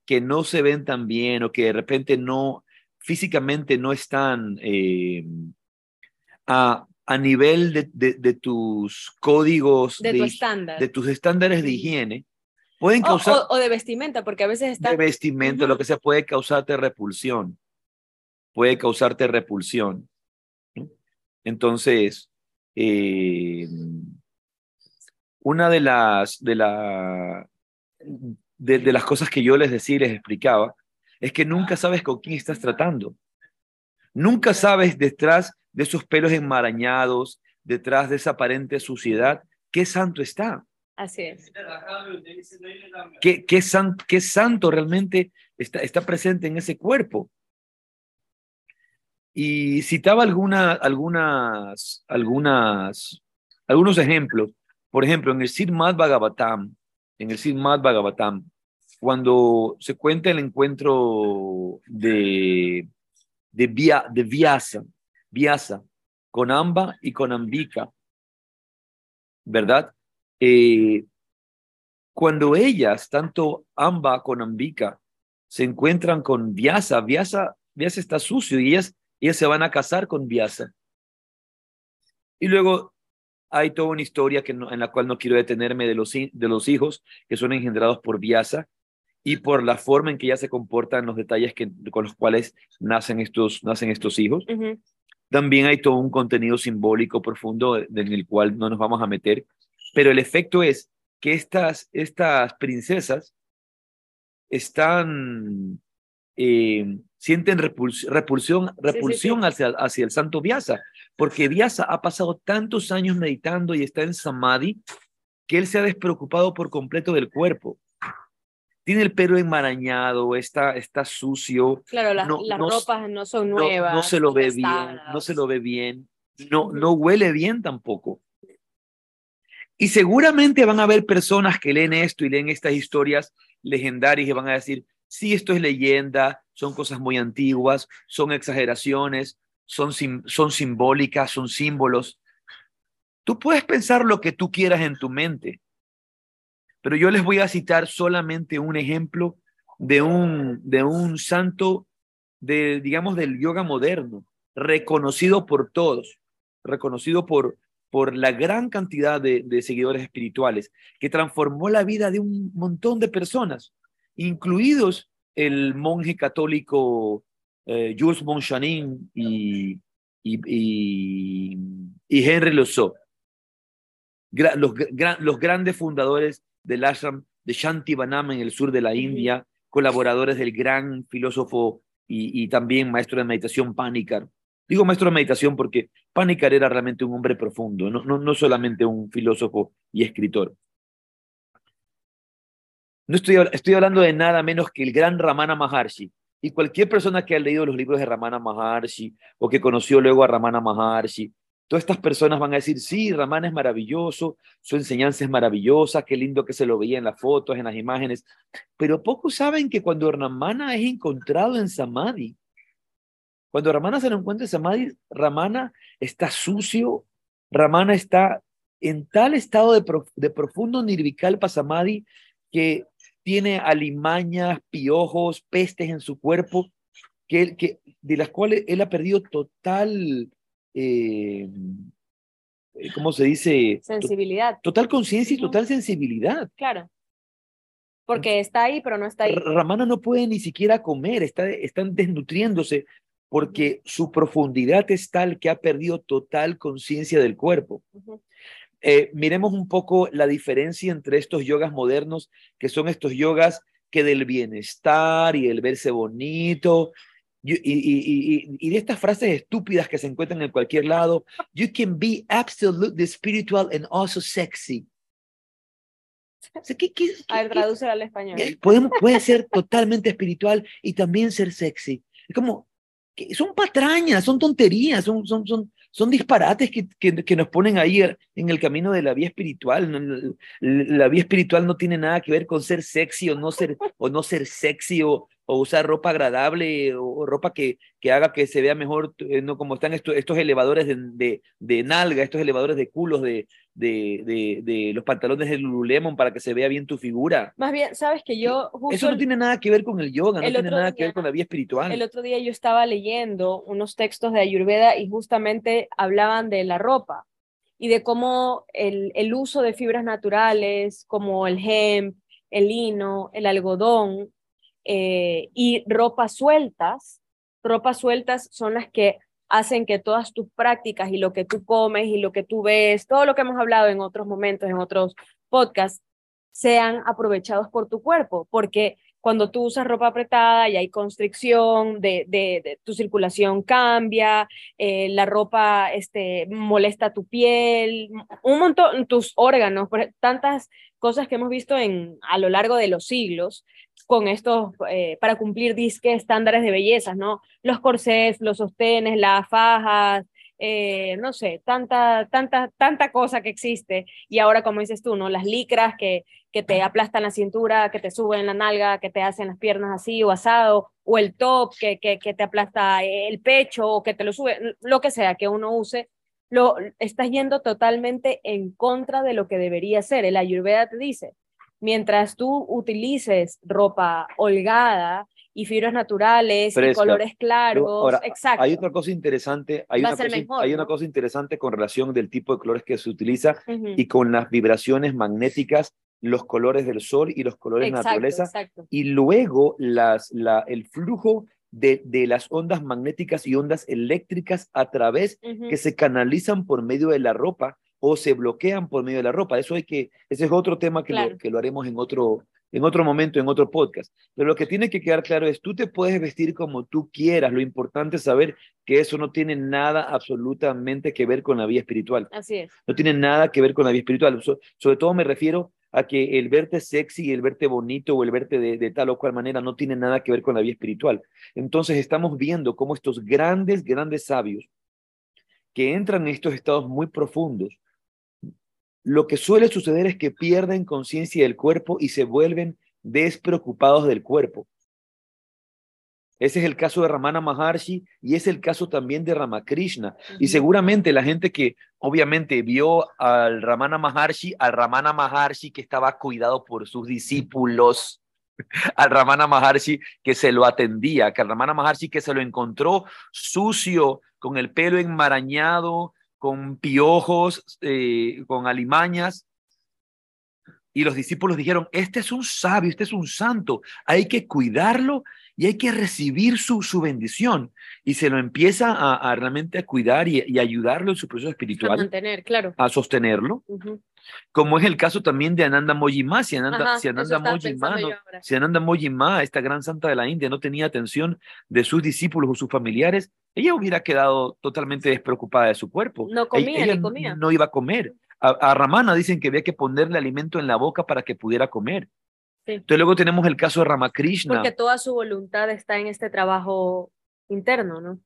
que no se ven tan bien o que de repente no, físicamente no están eh, a, a nivel de, de, de tus códigos, de tu estándar. de tus estándares de higiene, pueden causar o- o de vestimenta, porque a veces está... de vestimenta, lo que sea, puede causarte repulsión. Puede causarte repulsión. Entonces, eh, una de las, de, la, de, de las cosas que yo les decía y les explicaba es que nunca sabes con quién estás tratando. Nunca sabes detrás de esos pelos enmarañados, detrás de esa aparente suciedad, qué santo está. Así es. ¿Qué, qué, san- qué santo realmente está, está presente en ese cuerpo? Y citaba alguna, algunas, algunas, algunos ejemplos. Por ejemplo, en el Srimad Bhagavatam, en el Bhagavatam, cuando se cuenta el encuentro de, de, Vya- de Vyasa, Vyasa, con Amba y con Ambika, ¿verdad? Eh, cuando ellas, tanto Amba con Ambika, se encuentran con Vyasa, Vyasa, Vyasa está sucio y ellas, ellas se van a casar con Vyasa. Y luego hay toda una historia que en la cual no quiero detenerme de los, de los hijos que son engendrados por Vyasa y por la forma en que ella se comporta en los detalles que, con los cuales nacen estos, nacen estos hijos. Ujú. También hay todo un contenido simbólico profundo en el cual no nos vamos a meter, pero el efecto es que estas, estas princesas están, eh, sienten repuls- repulsión, sí, repulsión sí. Hacia, hacia el santo Vyasa, porque Vyasa ha pasado tantos años meditando y está en Samadhi que él se ha despreocupado por completo del cuerpo. Tiene el pelo enmarañado, está, está sucio, Claro, las, No- las no- ropas no son no, nuevas. no se lo ve bien, gastadas. no se lo ve bien, no, no huele bien tampoco. Y seguramente van a haber personas que leen esto y leen estas historias legendarias y van a decir, sí, esto es leyenda, son cosas muy antiguas, son exageraciones, son, sim- son simbólicas, son símbolos. Tú puedes pensar lo que tú quieras en tu mente, pero yo les voy a citar solamente un ejemplo de un, de un santo, de, digamos, del yoga moderno, reconocido por todos, reconocido por, por la gran cantidad de, de seguidores espirituales, que transformó la vida de un montón de personas, incluidos el monje católico eh, Jules Monchanin y, y, y, y Henry gra- los, los grandes fundadores del ashram de Shantivanam en el sur de la. India, colaboradores del gran filósofo y, y también maestro de meditación Panikar. Digo maestro de meditación porque Panikar era realmente un hombre profundo, no, no, no solamente un filósofo y escritor. No estoy, estoy hablando de nada menos que el gran Ramana Maharshi. Y cualquier persona que ha leído los libros de Ramana Maharshi o que conoció luego a Ramana Maharshi, todas estas personas van a decir, sí, Ramana es maravilloso, su enseñanza es maravillosa, qué lindo que se lo veía en las fotos, en las imágenes. Pero pocos saben que cuando Ramana es encontrado en Samadhi, cuando Ramana se lo encuentra en Samadhi, Ramana está sucio, Ramana está en tal estado de, prof- de profundo nirvikalpa Samadhi que tiene alimañas, piojos, pestes en su cuerpo, que, de las cuales él ha perdido total, eh, eh, ¿cómo se dice? Sensibilidad, Total conciencia y total sensibilidad. claro. Porque está ahí, pero no está ahí. Ramana no puede ni siquiera comer, está, están desnutriéndose porque su profundidad es tal que ha perdido total conciencia del cuerpo. Eh, miremos un poco la diferencia entre estos yogas modernos, que son estos yogas que del bienestar y el verse bonito, y, y, de estas frases estúpidas que se encuentran en cualquier lado, you can be absolutely spiritual and also sexy. A ver, traduce al español. Podemos, puede ser totalmente espiritual y también ser sexy. Es como, son patrañas, son tonterías, son, son, son, son disparates que, que, nos ponen ahí en el camino de la vía espiritual. La vía espiritual no tiene nada que ver con ser sexy o no ser, o no ser sexy o, o usar ropa agradable o, ropa que, que, haga que se vea mejor, eh, no como están estos, estos elevadores de, de, de, nalga, estos elevadores de culos de, de, de, los pantalones de Lululemon para que se vea bien tu figura. Más bien, sabes que yo... Eso no tiene nada que ver con el yoga, no tiene nada que ver con la vía espiritual. El otro día yo estaba leyendo unos textos de Ayurveda y justamente hablaban de la ropa y de cómo el, el uso de fibras naturales como el hemp, el lino, el algodón, eh, y ropas sueltas. Ropas sueltas son las que hacen que todas tus prácticas y lo que tú comes y lo que tú ves, todo lo que hemos hablado en otros momentos, en otros podcasts, sean aprovechados por tu cuerpo, porque cuando tú usas ropa apretada y hay constricción, de, tu circulación cambia, eh, la ropa este, molesta tu piel, un montón, tus órganos, tantas cosas que hemos visto en, a lo largo de los siglos con estos, eh, para cumplir disque estándares de belleza, ¿no? Los corsés, los sostenes, las fajas, eh, no sé, tanta, tanta, tanta cosa que existe. Y ahora, como dices tú, ¿no? Las licras que, que te aplastan la cintura, que te suben la nalga, que te hacen las piernas así o asado, o el top que, que, que te aplasta el pecho o que te lo sube, lo que sea que uno use, lo estás yendo totalmente en contra de lo que debería ser. El Ayurveda te dice, mientras tú utilices ropa holgada y fibras naturales y colores claros, exacto. Hay otra cosa interesante, hay, una cosa, hay una cosa interesante con relación del tipo de colores que se utiliza y con las vibraciones magnéticas, los colores del sol y los colores de naturaleza. y luego las, la, el flujo de, de, las ondas magnéticas y ondas eléctricas a través que se canalizan por medio de la ropa o se bloquean por medio de la ropa. Eso hay que, ese es otro tema que, lo, que lo haremos en otro, en otro momento, en otro podcast. Pero lo que tiene que quedar claro es, tú te puedes vestir como tú quieras. Lo importante es saber que eso no tiene nada absolutamente que ver con la vida espiritual. Así es. No tiene nada que ver con la vida espiritual. sobre todo me refiero a que el verte sexy, el verte bonito o el verte de, de, tal o cual manera no tiene nada que ver con la vida espiritual. Entonces estamos viendo cómo estos grandes, grandes sabios que entran en estos estados muy profundos, lo que suele suceder es que pierden conciencia del cuerpo y se vuelven despreocupados del cuerpo. Ese es el caso de Ramana Maharshi y es el caso también de Ramakrishna. Y seguramente la gente que obviamente vio al Ramana Maharshi, al Ramana Maharshi que estaba cuidado por sus discípulos, [LAUGHS] al Ramana Maharshi que se lo atendía, que al Ramana Maharshi que se lo encontró sucio, con el pelo enmarañado, con piojos, eh, con alimañas. Y los discípulos dijeron, este es un sabio, este es un santo, hay que cuidarlo y hay que recibir su, su bendición. Y se lo empieza a, realmente a cuidar y, ayudarlo en su proceso espiritual. A mantener, claro. A sostenerlo. Como es el caso también de Ananda Mojima. Si Ananda, si Ananda Mojima, si Ananda Mojima, esta gran santa de la India, no tenía atención de sus discípulos o sus familiares, ella hubiera quedado totalmente despreocupada de su cuerpo. No comía, ella, comía. No iba a comer. A, Ramana dicen que había que ponerle alimento en la boca para que pudiera comer. Entonces luego tenemos el caso de Ramakrishna. Porque toda su voluntad está en este trabajo interno, ¿no?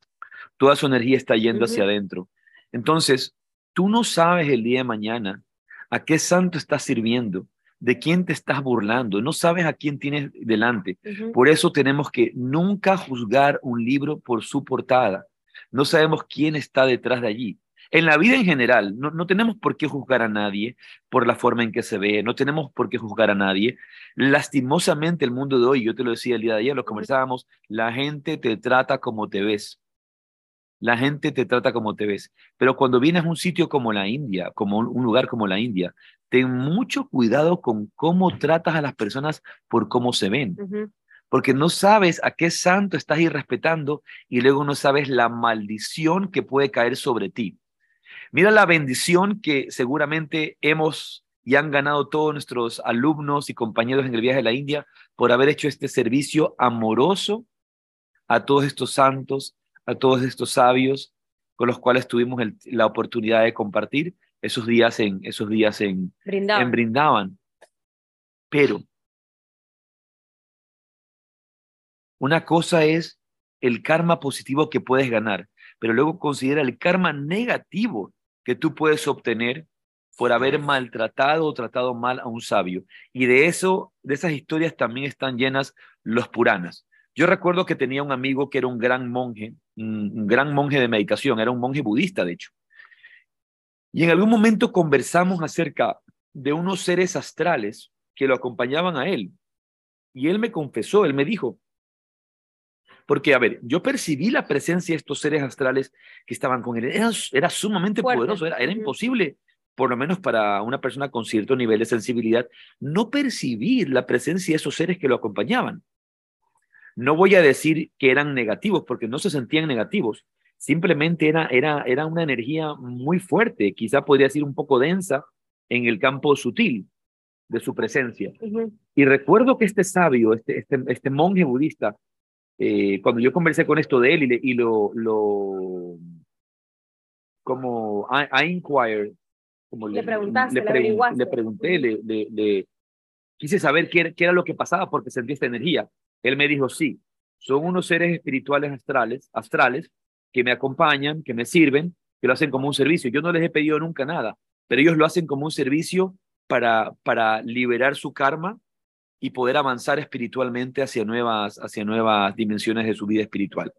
Toda su energía está yendo hacia adentro. Entonces, tú no sabes el día de mañana a qué santo estás sirviendo, de quién te estás burlando, no sabes a quién tienes delante. Por eso tenemos que nunca juzgar un libro por su portada. No sabemos quién está detrás de allí. En la vida en general, no, no, tenemos por qué juzgar a nadie por la forma en que se ve, no tenemos por qué juzgar a nadie. Lastimosamente el mundo de hoy, yo te lo decía el día de ayer, lo conversábamos, la gente te trata como te ves. La gente te trata como te ves. Pero cuando vienes a un sitio como la India, como un lugar como la India, ten mucho cuidado con cómo tratas a las personas por cómo se ven. porque no sabes a qué santo estás irrespetando y luego no sabes la maldición que puede caer sobre ti. Mira la bendición que seguramente hemos y han ganado todos nuestros alumnos y compañeros en el viaje a la India por haber hecho este servicio amoroso a todos estos santos, a todos estos sabios con los cuales tuvimos la oportunidad de compartir esos días en, esos días en En Brindaban. Pero una cosa es el karma positivo que puedes ganar, pero luego considera el karma negativo que tú puedes obtener por haber maltratado o tratado mal a un sabio. Y de eso, de esas historias también están llenas los Puranas. Yo recuerdo que tenía un amigo que era un gran monje, un gran monje de meditación, era un monje budista, de hecho. Y en algún momento conversamos acerca de unos seres astrales que lo acompañaban a él. Y él me confesó, él me dijo, porque, a ver, yo percibí la presencia de estos seres astrales que estaban con él. Era, sumamente poderoso, era, era imposible por lo menos para una persona con cierto nivel de sensibilidad, no percibir la presencia de esos seres que lo acompañaban. No voy a decir que eran negativos, porque no se sentían negativos, simplemente era, era, era una energía muy fuerte, quizá podría ser un poco densa en el campo sutil de su presencia. Y recuerdo que este sabio, este, este, este monje budista, eh, cuando yo conversé con esto de él y, y lo, lo, como I, I inquired le, preguntaste, le, le, pregunté, le, le, quise saber qué, qué, era lo que pasaba porque sentí esta energía. Él me dijo, sí, son unos seres espirituales astrales, astrales que me acompañan, que me sirven, que lo hacen como un servicio. Yo no les he pedido nunca nada, pero ellos lo hacen como un servicio para, para liberar su karma y poder avanzar espiritualmente hacia nuevas, hacia nuevas dimensiones de su vida espiritual.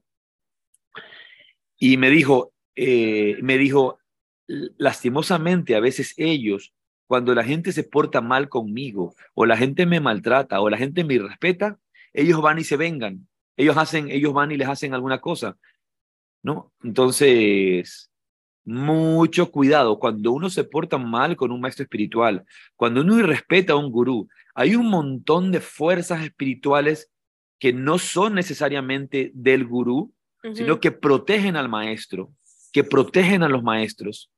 Y me dijo, eh, me dijo, lastimosamente a veces ellos, cuando la gente se porta mal conmigo, o la gente me maltrata, o la gente me irrespeta, ellos van y se vengan. Ellos hacen, ellos van y les hacen alguna cosa. ¿No? Entonces, mucho cuidado. Cuando uno se porta mal con un maestro espiritual, cuando uno irrespeta a un gurú, hay un montón de fuerzas espirituales que no son necesariamente del gurú, sino que protegen al maestro, que protegen a los maestros.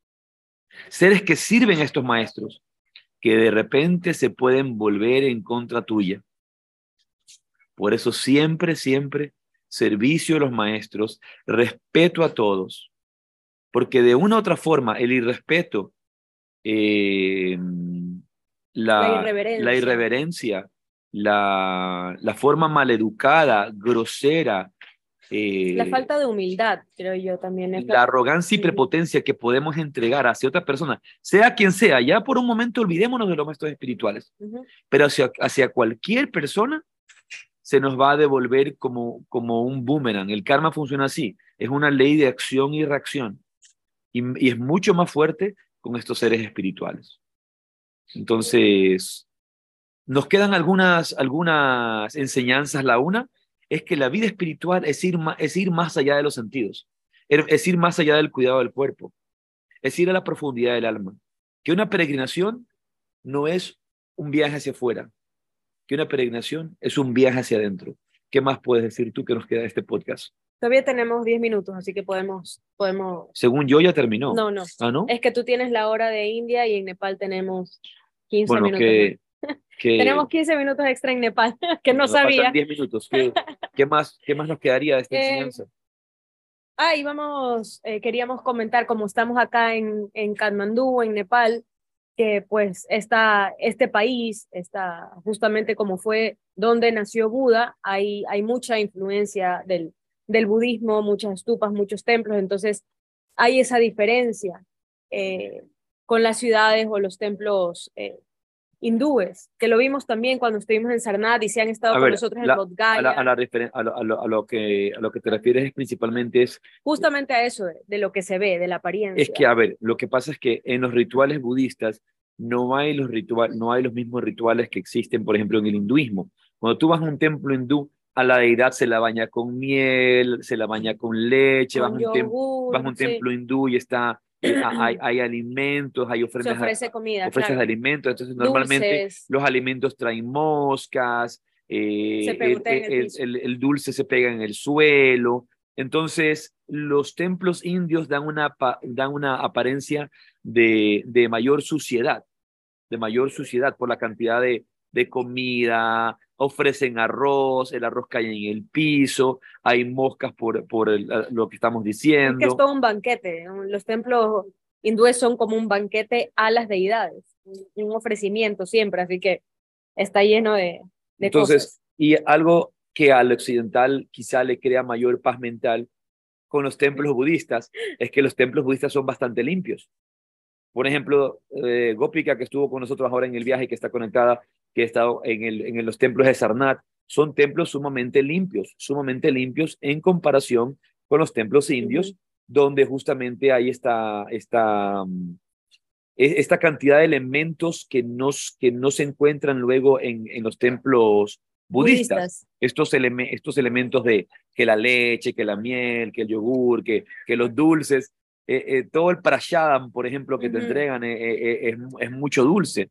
Seres que sirven a estos maestros, que de repente se pueden volver en contra tuya. Por eso siempre, siempre, servicio a los maestros, respeto a todos, porque de una u otra forma el irrespeto, eh, la, la, irreverencia, la, la forma maleducada, grosera, la eh, falta de humildad, creo yo también. Es la arrogancia y prepotencia que podemos entregar hacia otra persona, sea quien sea, ya por un momento olvidémonos de los maestros espirituales, pero hacia, hacia cualquier persona se nos va a devolver como, como un boomerang. El karma funciona así, es una ley de acción y reacción, y, es mucho más fuerte con estos seres espirituales. Entonces, nos quedan algunas, algunas enseñanzas. La una, es que la vida espiritual es ir, es ir más allá de los sentidos, es ir más allá del cuidado del cuerpo, es ir a la profundidad del alma. Que una peregrinación no es un viaje hacia afuera, que una peregrinación es un viaje hacia adentro. ¿Qué más puedes decir tú que nos queda de este podcast? Todavía tenemos 10 minutos, así que podemos, podemos... Según yo ya terminó. No, no. ¿Ah, no? Es que tú tienes la hora de India y en Nepal tenemos 15 bueno, minutos. Que, [LAUGHS] tenemos 15 minutos extra en Nepal, [LAUGHS] que no sabía. 10 minutos. [LAUGHS] ¿Qué, más, ¿Qué más nos quedaría de esta eh, enseñanza? Ah, y vamos, eh, queríamos comentar, como estamos acá en, en Katmandú, en Nepal, que pues esta, este país, está justamente como fue donde nació Buda, hay, hay mucha influencia del, del budismo, muchas estupas, muchos templos, entonces hay esa diferencia eh, con las ciudades o los templos eh, hindúes, que lo vimos también cuando estuvimos en Sarnath y se han estado con nosotros en la, A, a, a, lo, que, a lo que te refieres es principalmente es... Justamente a eso, de, lo que se ve, de la apariencia. Es que, a ver, lo que pasa es que en los rituales budistas no hay los, rituales, no hay los mismos rituales que existen, por ejemplo, en el hinduismo. Cuando tú vas a un templo hindú, a la deidad se la baña con miel, se la baña con leche, vas, a un, vas a un templo hindú y está hay, [CLEARS THROAT] hay, alimentos, hay ofrendas, Se ofrece comida, ofrendas de alimentos, entonces normalmente los alimentos traen moscas, eh, el, el dulce se pega en el suelo. Entonces, los templos indios dan una, dan una apariencia de, de mayor suciedad, de mayor suciedad por la cantidad de, de comida, ofrecen arroz, el arroz cae en el piso, hay moscas por, por el- lo que estamos Es que diciendo. es todo un banquete. Los templos hindúes son como un banquete a las deidades, un- un ofrecimiento siempre, así que está lleno de, de Entonces, cosas. y algo que al occidental quizá le crea mayor paz mental con los templos budistas es que los templos budistas son bastante limpios. Por ejemplo, eh, Gopika, que estuvo con nosotros ahora en el viaje, que está conectada, que ha estado en, el, en los templos de Sarnath, son templos sumamente limpios, sumamente limpios en comparación con los templos indios, donde justamente hay esta, esta, mm, e- esta cantidad de elementos que, nos, que no se encuentran luego en, en los templos budistas. Estos, eleme- estos elementos de que la leche, que la miel, que el yogur, que, que los dulces, eh, eh, todo el prashadam, por ejemplo, que te Ujú. entregan eh, eh, eh, es, es mucho dulce.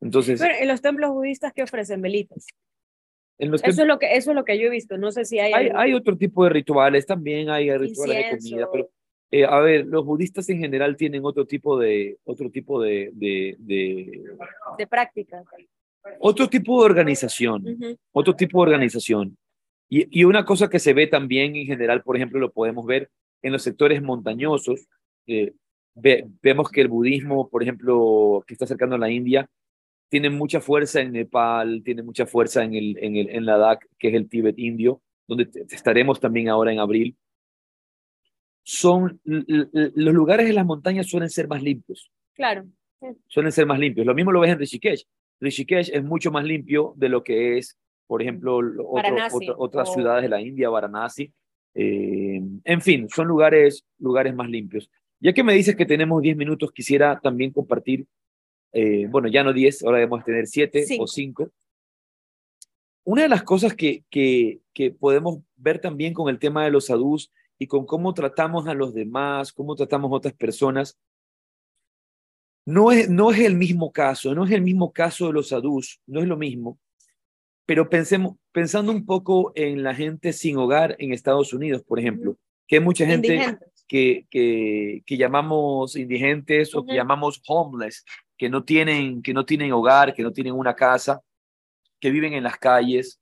Entonces, Pero en los templos budistas que ofrecen velitas. en los Eso es lo que eso es lo que yo he visto. No sé si hay, hay, otro tipo de rituales, también hay rituales de comida, pero eh, a ver, los budistas en general tienen otro tipo de, otro tipo de, de, de- de práctica. otro tipo de organización. Otro tipo de organización. Y, y una cosa que se ve también en general, por ejemplo, lo podemos ver en los sectores montañosos. eh, ve- vemos que el budismo, por ejemplo, que está acercando a la India, tiene mucha fuerza en Nepal, tiene mucha fuerza en, el, en, el, en Ladakh, que es el Tíbet indio, donde estaremos también ahora en abril. Son los lugares en las montañas suelen ser más limpios Claro. suelen ser más limpios. Lo mismo lo ves en Rishikesh. Rishikesh es mucho más limpio de lo que es, por ejemplo, lo- otro- otra- otras o- ciudades de la India, Varanasi. Eh, en fin, son lugares, lugares más limpios. Ya que me dices que tenemos 10 minutos, quisiera también compartir, eh, bueno, ya no 10, ahora debemos tener 7 o Cinco. 5. Una de las cosas que, que, que podemos ver también con el tema de los sadhus y con cómo tratamos a los demás, cómo tratamos a otras personas, no es, no es el mismo caso, no es el mismo caso de los sadhus, no es lo mismo, pero pensemos, pensando un poco en la gente sin hogar en Estados Unidos, por ejemplo, que hay mucha gente. Que, que, que llamamos indigentes o que llamamos homeless, que no, tienen, que no tienen hogar, que no tienen una casa, que viven en las calles.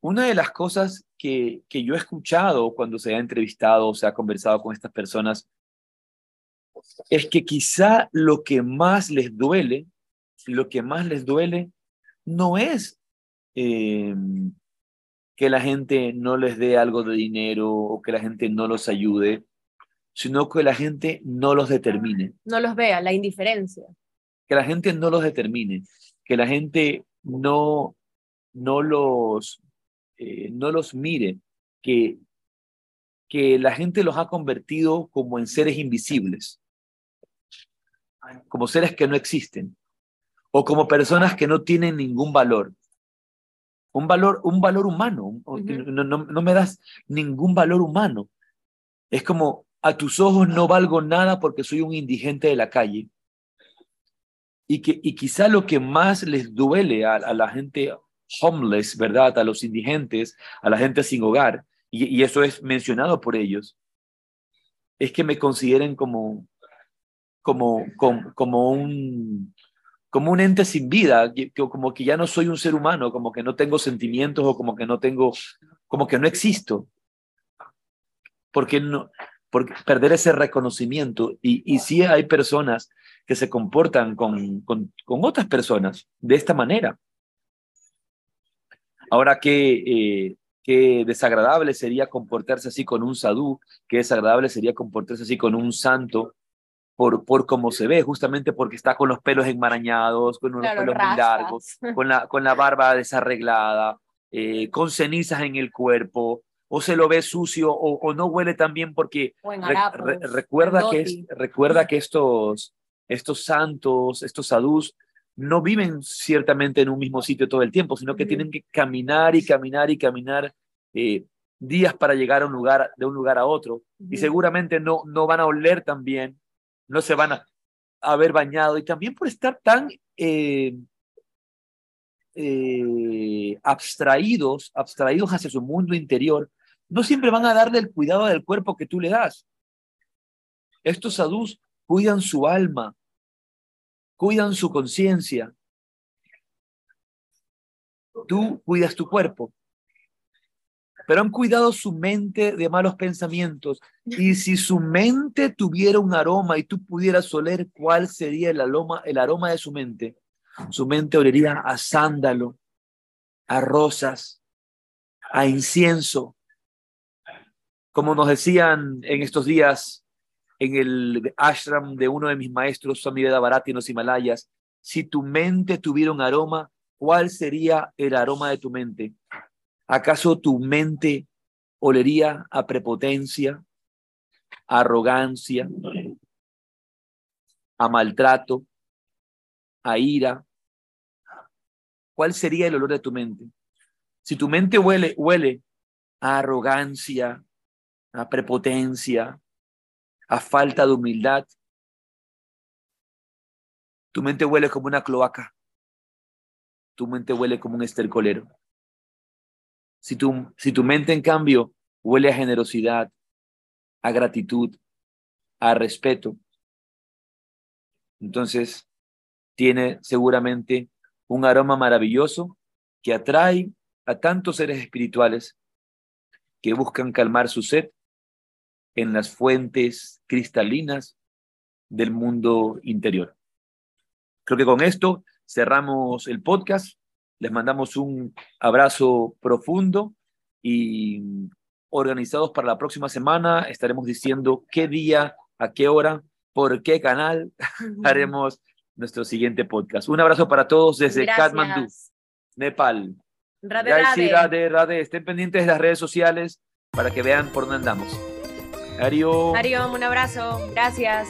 Una de las cosas que, que yo he escuchado cuando se ha entrevistado o se ha conversado con estas personas es que quizá lo que más les duele, lo que más les duele no es eh, que la gente no les dé algo de dinero o que la gente no los ayude, sino que la gente no los determine, No los vea, la indiferencia. que la gente no los determine, que la gente no, no, los, eh, no los mire, que, que la gente los ha convertido como en seres invisibles, como seres que no existen, o como personas que no tienen ningún valor. Un valor, un valor humano. No, no, no me das ningún valor humano. Es como, a tus ojos no valgo nada porque soy un indigente de la calle. Y, que, y quizá lo que más les duele a, a la gente homeless, ¿verdad? A los indigentes, a la gente sin hogar, y, y eso es mencionado por ellos, es que me consideren como, como, como, como un, como un ente sin vida, como que ya no soy un ser humano, como que no tengo sentimientos o como que no tengo, como que no existo. Porque no, perder ese reconocimiento. Y, y sí hay personas que se comportan con, con, otras personas de esta manera. Ahora, qué, eh, qué desagradable sería comportarse así con un sadhu, qué desagradable sería comportarse así con un santo, por, por cómo se ve, [LAUGHS] justamente porque está con los pelos enmarañados, con unos Claro, pelos muy largos, con la, con la barba desarreglada, eh, con cenizas en el cuerpo, o se lo ve sucio, o, o no huele tan bien porque Re- re- recuerda, que es- recuerda que estos, estos santos, estos sadhus, no viven ciertamente en un mismo sitio todo el tiempo, sino que tienen que caminar y caminar y caminar eh, días para llegar a un lugar, de un lugar a otro. Y seguramente no, no van a oler tan bien, no se van a haber bañado. Y también por estar tan, eh, eh, abstraídos, abstraídos hacia su mundo interior, no siempre van a darle el cuidado del cuerpo que tú le das. Estos sadhus cuidan su alma, cuidan su conciencia. Tú cuidas tu cuerpo, pero han cuidado su mente de malos pensamientos. Y si su mente tuviera un aroma y tú pudieras oler cuál sería el aroma, el aroma de su mente, su mente olería a sándalo, a rosas, a incienso. Como nos decían en estos días en el ashram de uno de mis maestros, Swami Veda Bharati en los Himalayas, si tu mente tuviera un aroma, ¿cuál sería el aroma de tu mente? ¿Acaso tu mente olería a prepotencia, a arrogancia, a maltrato, a ira? ¿Cuál sería el olor de tu mente? Si tu mente huele, huele a arrogancia, a prepotencia, a falta de humildad, tu mente huele como una cloaca. Tu mente huele como un estercolero. Si tu, si tu mente, en cambio, huele a generosidad, a gratitud, a respeto, entonces tiene seguramente un aroma maravilloso que atrae a tantos seres espirituales que buscan calmar su sed en las fuentes cristalinas del mundo interior. Creo que con esto cerramos el podcast. Les mandamos un abrazo profundo y organizados para la próxima semana estaremos diciendo qué día, a qué hora, por qué canal haremos nuestro siguiente podcast. Un abrazo para todos desde Kathmandu, Nepal. Rade, rade. Estén pendientes de las redes sociales para que vean por dónde andamos. Ariom. Ariom, un abrazo. Gracias.